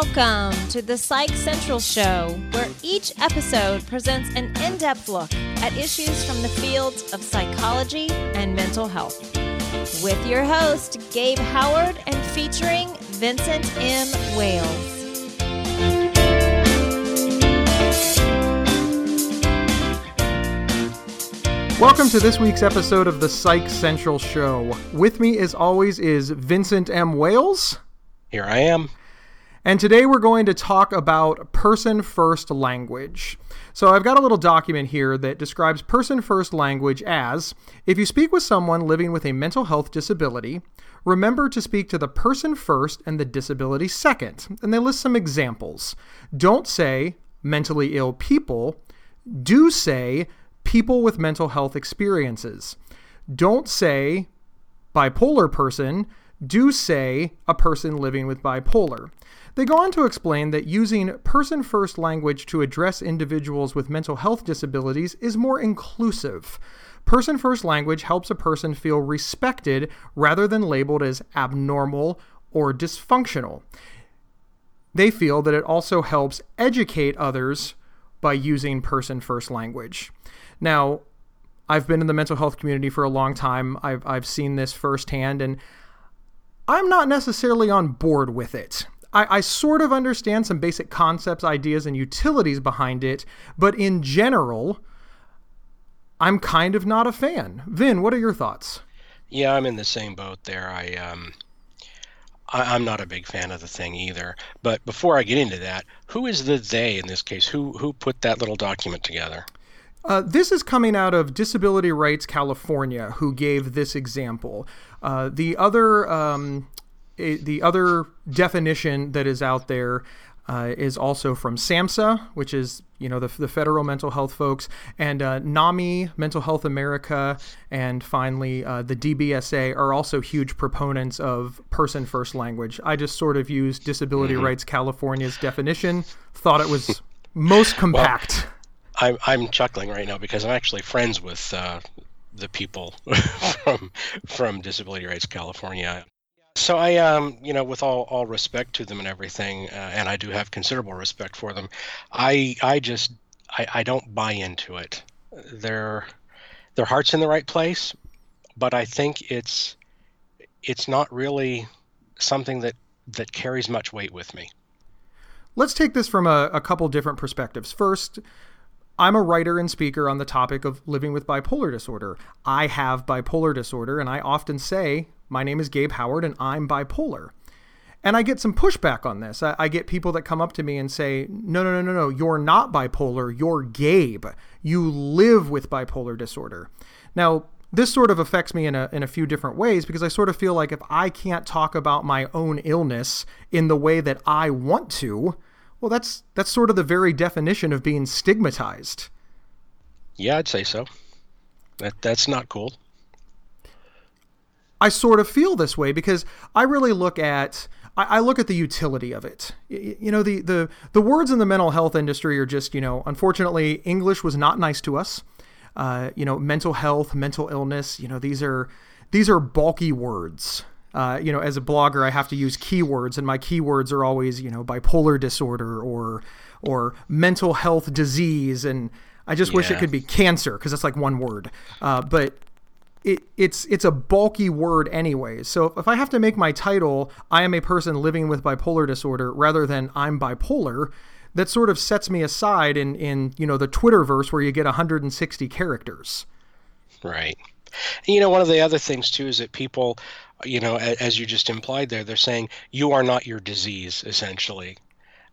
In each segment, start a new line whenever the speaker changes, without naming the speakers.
Welcome to the Psych Central Show, where each episode presents an in depth look at issues from the fields of psychology and mental health. With your host, Gabe Howard, and featuring Vincent M. Wales.
Welcome to this week's episode of the Psych Central Show. With me, as always, is Vincent M. Wales.
Here I am.
And today we're going to talk about person first language. So I've got a little document here that describes person first language as if you speak with someone living with a mental health disability, remember to speak to the person first and the disability second. And they list some examples. Don't say mentally ill people, do say people with mental health experiences. Don't say bipolar person, do say a person living with bipolar. They go on to explain that using person first language to address individuals with mental health disabilities is more inclusive. Person first language helps a person feel respected rather than labeled as abnormal or dysfunctional. They feel that it also helps educate others by using person first language. Now, I've been in the mental health community for a long time. I've, I've seen this firsthand, and I'm not necessarily on board with it. I, I, sort of understand some basic concepts, ideas, and utilities behind it, but in general, I'm kind of not a fan. Vin, what are your thoughts?
Yeah, I'm in the same boat there. I um, I, am not a big fan of the thing either. But before I get into that, who is the they in this case? Who who put that little document together?
Uh, this is coming out of Disability Rights California, who gave this example. Uh, the other um, the other definition that is out there uh, is also from SAMHSA, which is you know the, the federal mental health folks, and uh, NAMI, Mental Health America, and finally uh, the DBSA are also huge proponents of person first language. I just sort of used Disability mm-hmm. Rights California's definition, thought it was most compact.
Well, I'm, I'm chuckling right now because I'm actually friends with uh, the people from from Disability Rights California. So I, um, you know, with all, all respect to them and everything, uh, and I do have considerable respect for them, I I just I, I don't buy into it. Their their heart's in the right place, but I think it's it's not really something that that carries much weight with me.
Let's take this from a, a couple different perspectives. First, I'm a writer and speaker on the topic of living with bipolar disorder. I have bipolar disorder, and I often say my name is Gabe Howard and I'm bipolar. And I get some pushback on this. I, I, get people that come up to me and say, no, no, no, no, no, you're not bipolar. You're Gabe. You live with bipolar disorder. Now, this sort of affects me in a, in a few different ways because I sort of feel like if I can't talk about my own illness in the way that I want to, well, that's, that's sort of the very definition of being stigmatized.
Yeah, I'd say so. That, that's not cool.
I sort of feel this way because I really look at I, look at the utility of it. You know, the, the the words in the mental health industry are just you know, unfortunately, English was not nice to us. Uh, you know, mental health, mental illness. You know, these are these are bulky words. Uh, you know, as a blogger, I have to use keywords, and my keywords are always you know bipolar disorder or or mental health disease, and I just yeah. wish it could be cancer because it's like one word. Uh, but it, it's it's a bulky word anyways. So if I have to make my title I am a person living with bipolar disorder rather than I'm bipolar, that sort of sets me aside in in you know the Twitterverse where you get 160 characters.
Right. And You know, one of the other things too is that people, you know, as you just implied there, they're saying you are not your disease essentially,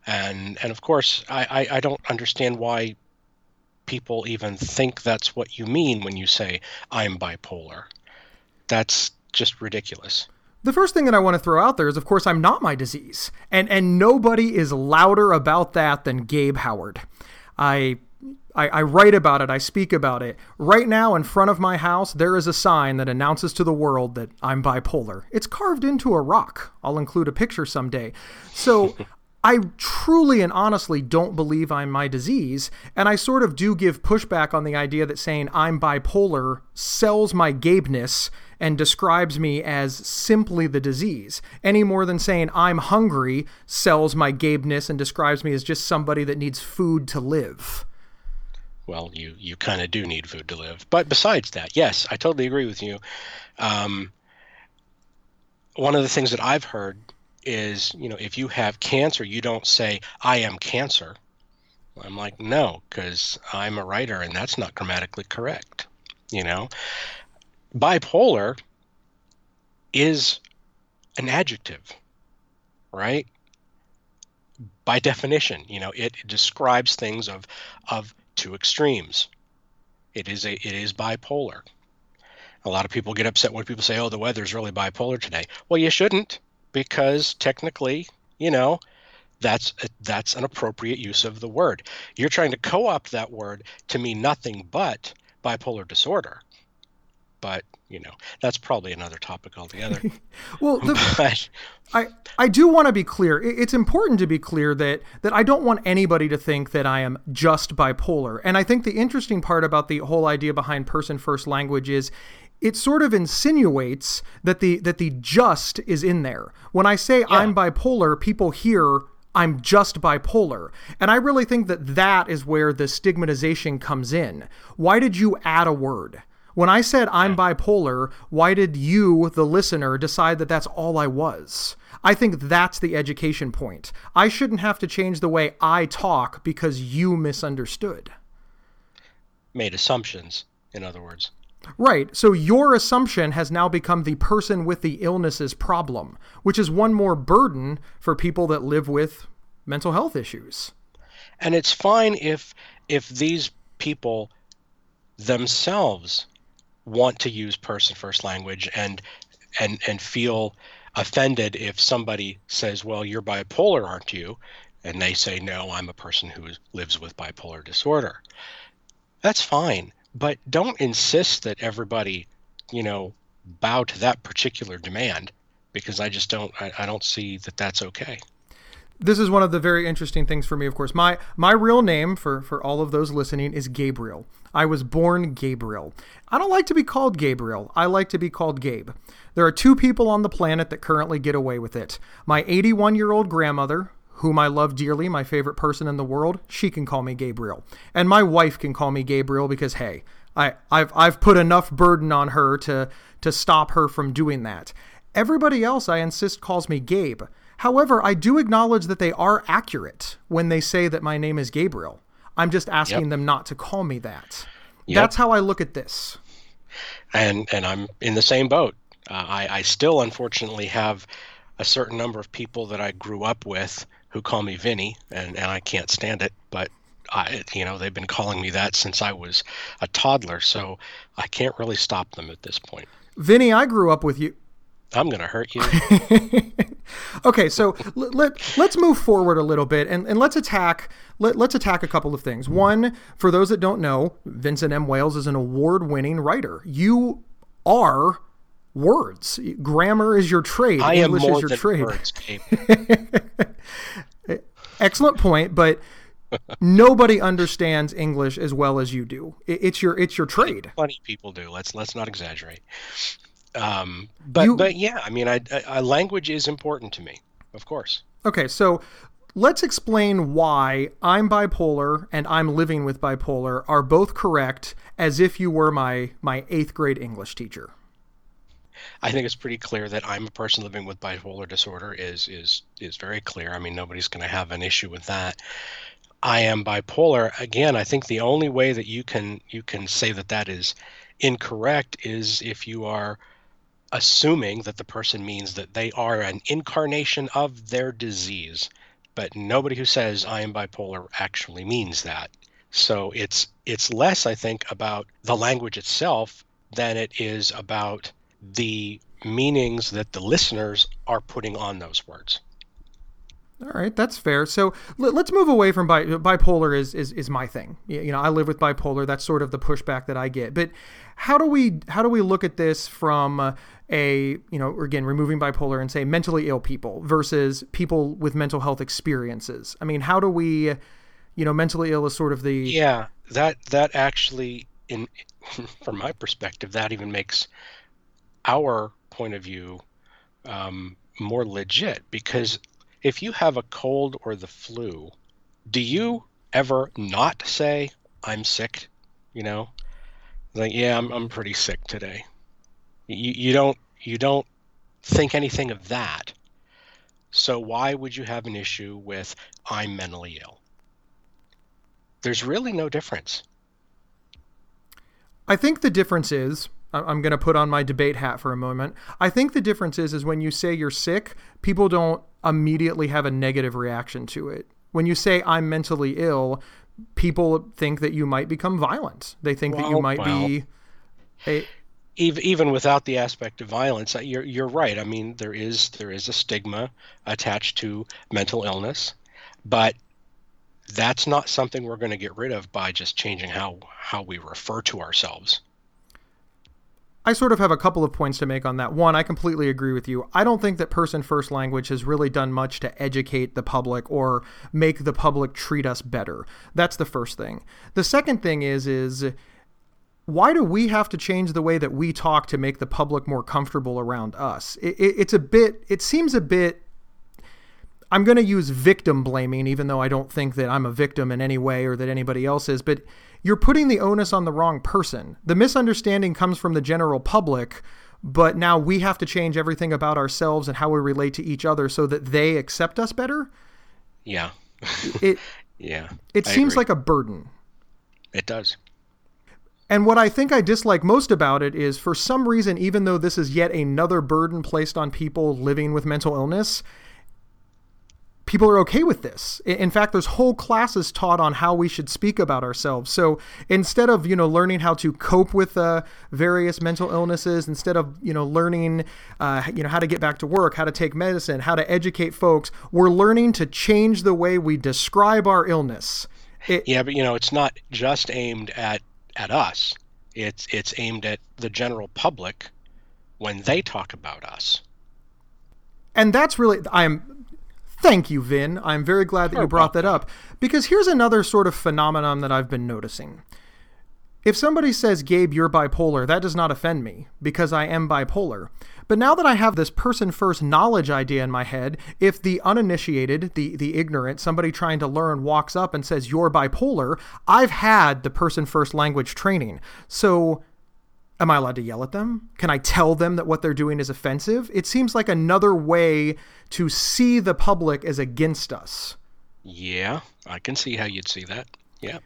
and and of course I I, I don't understand why people even think that's what you mean when you say I'm bipolar. That's just ridiculous.
The first thing that I want to throw out there is, of course, I'm not my disease, and and nobody is louder about that than Gabe Howard. I, I, I write about it. I speak about it. Right now, in front of my house, there is a sign that announces to the world that I'm bipolar. It's carved into a rock. I'll include a picture someday. So. I truly and honestly don't believe I'm my disease. And I sort of do give pushback on the idea that saying I'm bipolar sells my gabeness and describes me as simply the disease, any more than saying I'm hungry sells my gabeness and describes me as just somebody that needs food to live.
Well, you, you kind of do need food to live. But besides that, yes, I totally agree with you. Um, one of the things that I've heard is, you know, if you have cancer, you don't say, I am cancer. I'm like, no, because I'm a writer and that's not grammatically correct. You know, bipolar is an adjective, right? By definition, you know, it describes things of of two extremes. It is a it is bipolar. A lot of people get upset when people say, "Oh, the weather's really bipolar today." Well, you shouldn't because technically, you know, that's a, that's an appropriate use of the word. You're trying to co-opt that word to mean nothing but bipolar disorder but you know that's probably another topic altogether.
well, the, but, I I do want to be clear. It's important to be clear that that I don't want anybody to think that I am just bipolar. And I think the interesting part about the whole idea behind person first language is it sort of insinuates that the that the just is in there. When I say yeah. I'm bipolar, people hear I'm just bipolar. And I really think that that is where the stigmatization comes in. Why did you add a word? When I said I'm bipolar, why did you, the listener, decide that that's all I was? I think that's the education point. I shouldn't have to change the way I talk because you misunderstood.
Made assumptions, in other words.
Right. So your assumption has now become the person with the illness's problem, which is one more burden for people that live with mental health issues.
And it's fine if if these people themselves want to use person first language and and and feel offended if somebody says, "Well, you're bipolar, aren't you?" and they say, "No, I'm a person who lives with bipolar disorder." That's fine, but don't insist that everybody, you know, bow to that particular demand because I just don't I, I don't see that that's okay.
This is one of the very interesting things for me of course. My my real name for for all of those listening is gabriel. I was born gabriel. I don't like to be called gabriel. I like to be called gabe. There are two people on the planet that currently get away with it. My 81 year old grandmother whom i love dearly my favorite person in the world she can call me gabriel and my wife can call me gabriel because hey I, I've, I've put enough burden on her to, to stop her from doing that. Everybody else, I insist, calls me Gabe. However, I do acknowledge that they are accurate when they say that my name is Gabriel. I'm just asking yep. them not to call me that. Yep. That's how I look at this.
And and I'm in the same boat. Uh, I, I still unfortunately have a certain number of people that I grew up with who call me Vinny, and, and I can't stand it. But I, you know, they've been calling me that since I was a toddler, so I can't really stop them at this point.
Vinny, I grew up with you.
I'm going to hurt you.
okay, so let, let, let's move forward a little bit and, and let's attack let, let's attack a couple of things. One, for those that don't know, Vincent M. Wales is an award-winning writer. You are words. Grammar is your trade.
I
English
am more
is your
than
trade.
Words,
Excellent point, but nobody understands English as well as you do. It's your it's your trade.
Plenty people do. Let's let's not exaggerate. Um, but you, but yeah, I mean, I, I, language is important to me, of course.
Okay, so let's explain why I'm bipolar and I'm living with bipolar are both correct, as if you were my my eighth grade English teacher.
I think it's pretty clear that I'm a person living with bipolar disorder is is is very clear. I mean, nobody's going to have an issue with that. I am bipolar. Again, I think the only way that you can you can say that that is incorrect is if you are assuming that the person means that they are an incarnation of their disease. But nobody who says I am bipolar actually means that. So it's it's less, I think, about the language itself than it is about the meanings that the listeners are putting on those words.
All right, that's fair. So let, us move away from bi- bipolar. Is, is is my thing. You know, I live with bipolar. That's sort of the pushback that I get. But how do we how do we look at this from uh, a you know again removing bipolar and say mentally ill people versus people with mental health experiences? I mean, how do we, you know, mentally ill is sort of the
yeah that that actually in from my perspective that even makes our point of view um, more legit because if you have a cold or the flu, do you ever not say I'm sick? You know, like yeah, I'm I'm pretty sick today. You you don't you don't think anything of that. So why would you have an issue with I'm mentally ill? There's really no difference.
I think the difference is I'm going to put on my debate hat for a moment. I think the difference is is when you say you're sick, people don't immediately have a negative reaction to it. When you say I'm mentally ill, people think that you might become violent. They think well, that you might well, be
a, even even without the aspect of violence, uh, you're you're right. I mean, there is there is a stigma attached to mental illness, but that's not something we're going to get rid of by just changing how how we refer to ourselves.
I sort of have a couple of points to make on that. One, I completely agree with you. I don't think that person first language has really done much to educate the public or make the public treat us better. That's the first thing. The second thing is is why do we have to change the way that we talk to make the public more comfortable around us? It, it, it's a bit, it seems a bit I'm going to use victim blaming, even though I don't think that I'm a victim in any way or that anybody else is. But you're putting the onus on the wrong person. The misunderstanding comes from the general public, but now we have to change everything about ourselves and how we relate to each other so that they accept us better.
Yeah.
it
yeah.
It I seems agree. like a burden.
It does.
And what I think I dislike most about it is for some reason, even though this is yet another burden placed on people living with mental illness, people are okay with this. In fact, there's whole classes taught on how we should speak about ourselves. So instead of you know learning how to cope with uh, various mental illnesses, instead of you know learning uh, you know how to get back to work, how to take medicine, how to educate folks, we're learning to change the way we describe our illness.
It, yeah, but you know it's not just aimed at at us. It's it's aimed at the general public when they talk about us.
And that's really I'm Thank you, Vin. I'm very glad that you brought that up because here's another sort of phenomenon that I've been noticing. If somebody says, Gabe, you're bipolar, that does not offend me because I am bipolar. But now that I have this person first knowledge idea in my head, if the uninitiated, the, the ignorant, somebody trying to learn walks up and says, You're bipolar, I've had the person first language training. So am I allowed to yell at them? Can I tell them that what they're doing is offensive? It seems like another way to see the public as against us.
Yeah, I can see how you'd see that. Yeah.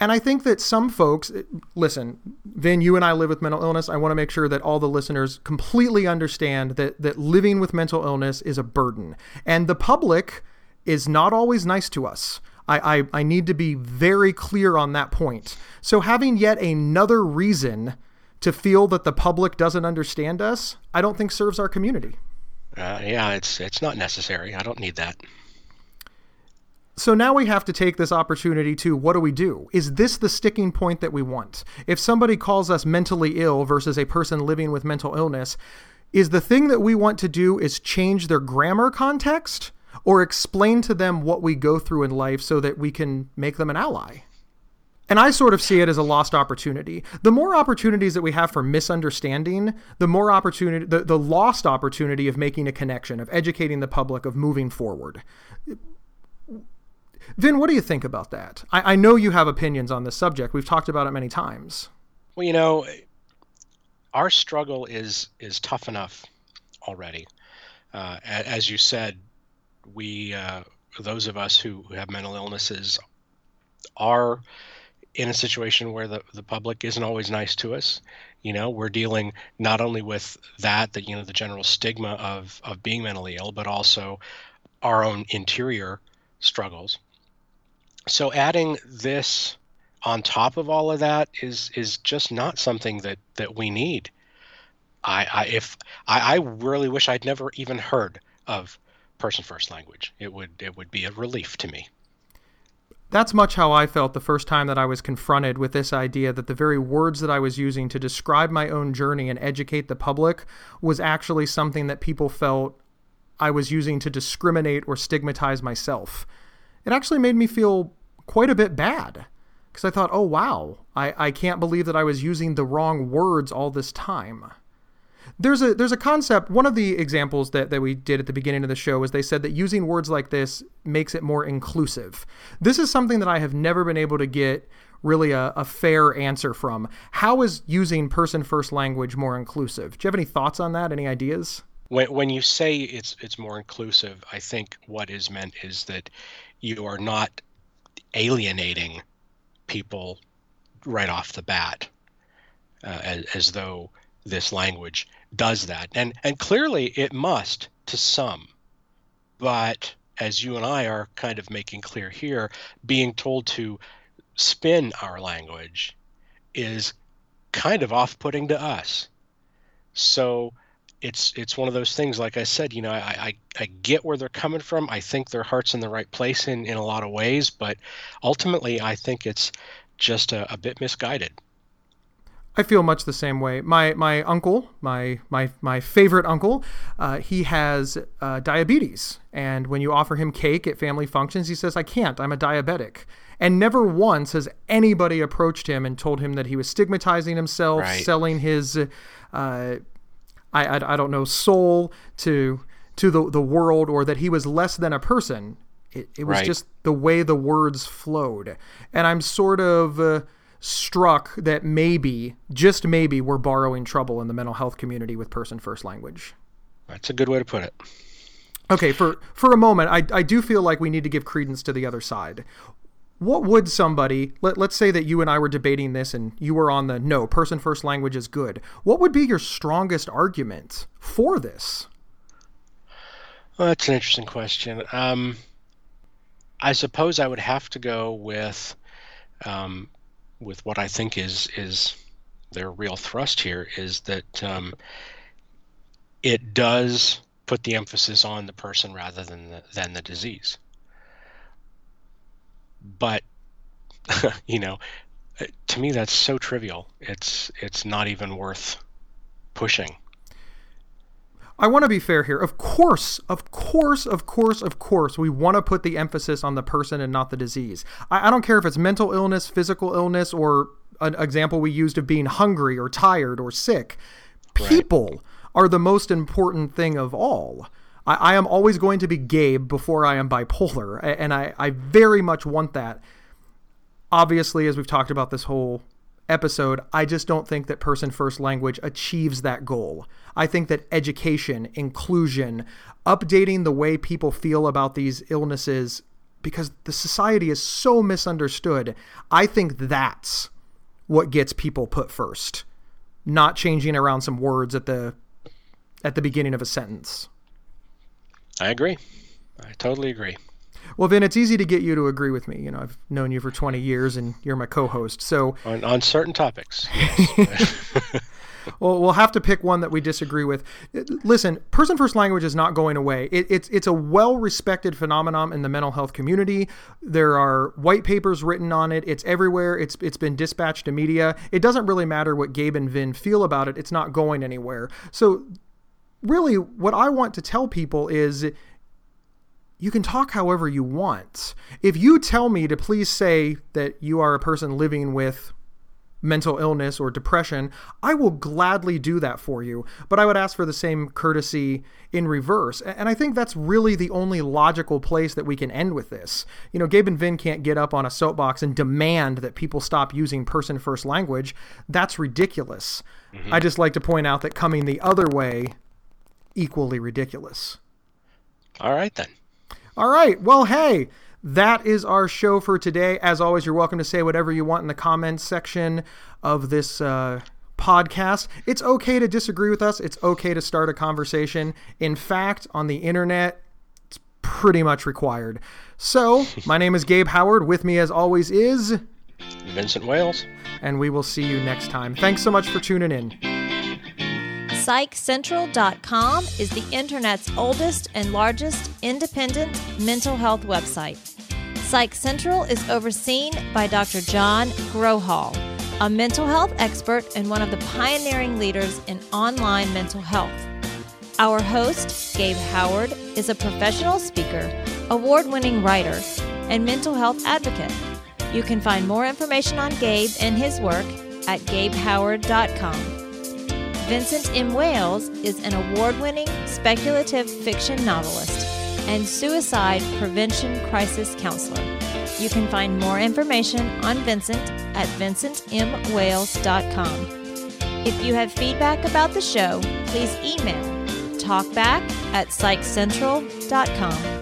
And I think that some folks, listen, Vin, you and I live with mental illness. I want to make sure that all the listeners completely understand that, that living with mental illness is a burden. And the public is not always nice to us. I, I, I need to be very clear on that point. So, having yet another reason to feel that the public doesn't understand us, I don't think serves our community.
Uh, yeah, it's it's not necessary. I don't need that.
So now we have to take this opportunity to what do we do? Is this the sticking point that we want? If somebody calls us mentally ill versus a person living with mental illness, is the thing that we want to do is change their grammar context or explain to them what we go through in life so that we can make them an ally? And I sort of see it as a lost opportunity. The more opportunities that we have for misunderstanding, the more opportunity, the, the lost opportunity of making a connection, of educating the public, of moving forward. Vin, what do you think about that? I, I know you have opinions on this subject. We've talked about it many times.
Well, you know, our struggle is is tough enough already. Uh, as you said, we uh, those of us who have mental illnesses are in a situation where the, the public isn't always nice to us. You know, we're dealing not only with that, that, you know, the general stigma of, of being mentally ill, but also our own interior struggles. So adding this on top of all of that is is just not something that that we need. I, I if I, I really wish I'd never even heard of person first language. It would it would be a relief to me.
That's much how I felt the first time that I was confronted with this idea that the very words that I was using to describe my own journey and educate the public was actually something that people felt I was using to discriminate or stigmatize myself. It actually made me feel quite a bit bad because I thought, oh, wow, I, I can't believe that I was using the wrong words all this time there's a there's a concept one of the examples that, that we did at the beginning of the show is they said that using words like this makes it more inclusive. This is something that i have never been able to get really a, a fair answer from. How is using person first language more inclusive? Do you have any thoughts on that? Any ideas?
When, when you say it's it's more inclusive i think what is meant is that you are not alienating people right off the bat uh, as, as though this language does that. And and clearly it must to some. But as you and I are kind of making clear here, being told to spin our language is kind of off-putting to us. So it's it's one of those things like i said you know I, I i get where they're coming from i think their heart's in the right place in in a lot of ways but ultimately i think it's just a, a bit misguided
I feel much the same way. My my uncle, my my my favorite uncle, uh, he has uh, diabetes, and when you offer him cake at family functions, he says, "I can't. I'm a diabetic." And never once has anybody approached him and told him that he was stigmatizing himself, right. selling his, uh, I, I I don't know, soul to to the the world, or that he was less than a person. It, it was right. just the way the words flowed, and I'm sort of uh, struck that maybe, just maybe, we're borrowing trouble in the mental health community with person first language.
That's a good way to put it.
Okay, for for a moment, I, I do feel like we need to give credence to the other side. What would somebody, let, let's say that you and I were debating this and you were on the no, person first language is good. What would be your strongest argument for this?
Well, that's an interesting question. Um, I suppose I would have to go with um, with what I think is is their real thrust here is that um, it does put the emphasis on the person rather than the, than the disease. But you know, to me that's so trivial. It's it's not even worth pushing.
I want to be fair here. Of course, of course, of course, of course, we want to put the emphasis on the person and not the disease. I, I don't care if it's mental illness, physical illness, or an example we used of being hungry or tired or sick. People right. are the most important thing of all. I, I, am always going to be Gabe before I am bipolar, and I, I very much want that. Obviously, as we've talked about this whole episode, I just don't think that person first language achieves that goal. I think that education, inclusion, updating the way people feel about these illnesses, because the society is so misunderstood, I think that's what gets people put first, not changing around some words at the at the beginning of a sentence.
I agree. I totally agree.
Well, Vin, it's easy to get you to agree with me. You know, I've known you for 20 years and you're my co host. So,
on, on certain topics.
well, we'll have to pick one that we disagree with. Listen, person first language is not going away. It, it's it's a well respected phenomenon in the mental health community. There are white papers written on it. It's everywhere. It's it's been dispatched to media. It doesn't really matter what Gabe and Vin feel about it. It's not going anywhere. So, really, what I want to tell people is you can talk however you want. If you tell me to please say that you are a person living with mental illness or depression, I will gladly do that for you. But I would ask for the same courtesy in reverse. And I think that's really the only logical place that we can end with this. You know, Gabe and Vin can't get up on a soapbox and demand that people stop using person first language. That's ridiculous. Mm-hmm. I just like to point out that coming the other way, equally ridiculous.
All right, then.
All right. Well, hey, that is our show for today. As always, you're welcome to say whatever you want in the comments section of this uh, podcast. It's okay to disagree with us, it's okay to start a conversation. In fact, on the internet, it's pretty much required. So, my name is Gabe Howard. With me, as always, is
Vincent Wales.
And we will see you next time. Thanks so much for tuning in.
PsychCentral.com is the internet's oldest and largest independent mental health website. Psych Central is overseen by Dr. John Grohol, a mental health expert and one of the pioneering leaders in online mental health. Our host, Gabe Howard, is a professional speaker, award winning writer, and mental health advocate. You can find more information on Gabe and his work at gabehoward.com. Vincent M. Wales is an award winning speculative fiction novelist and suicide prevention crisis counselor. You can find more information on Vincent at vincentmwales.com. If you have feedback about the show, please email talkback at psychcentral.com.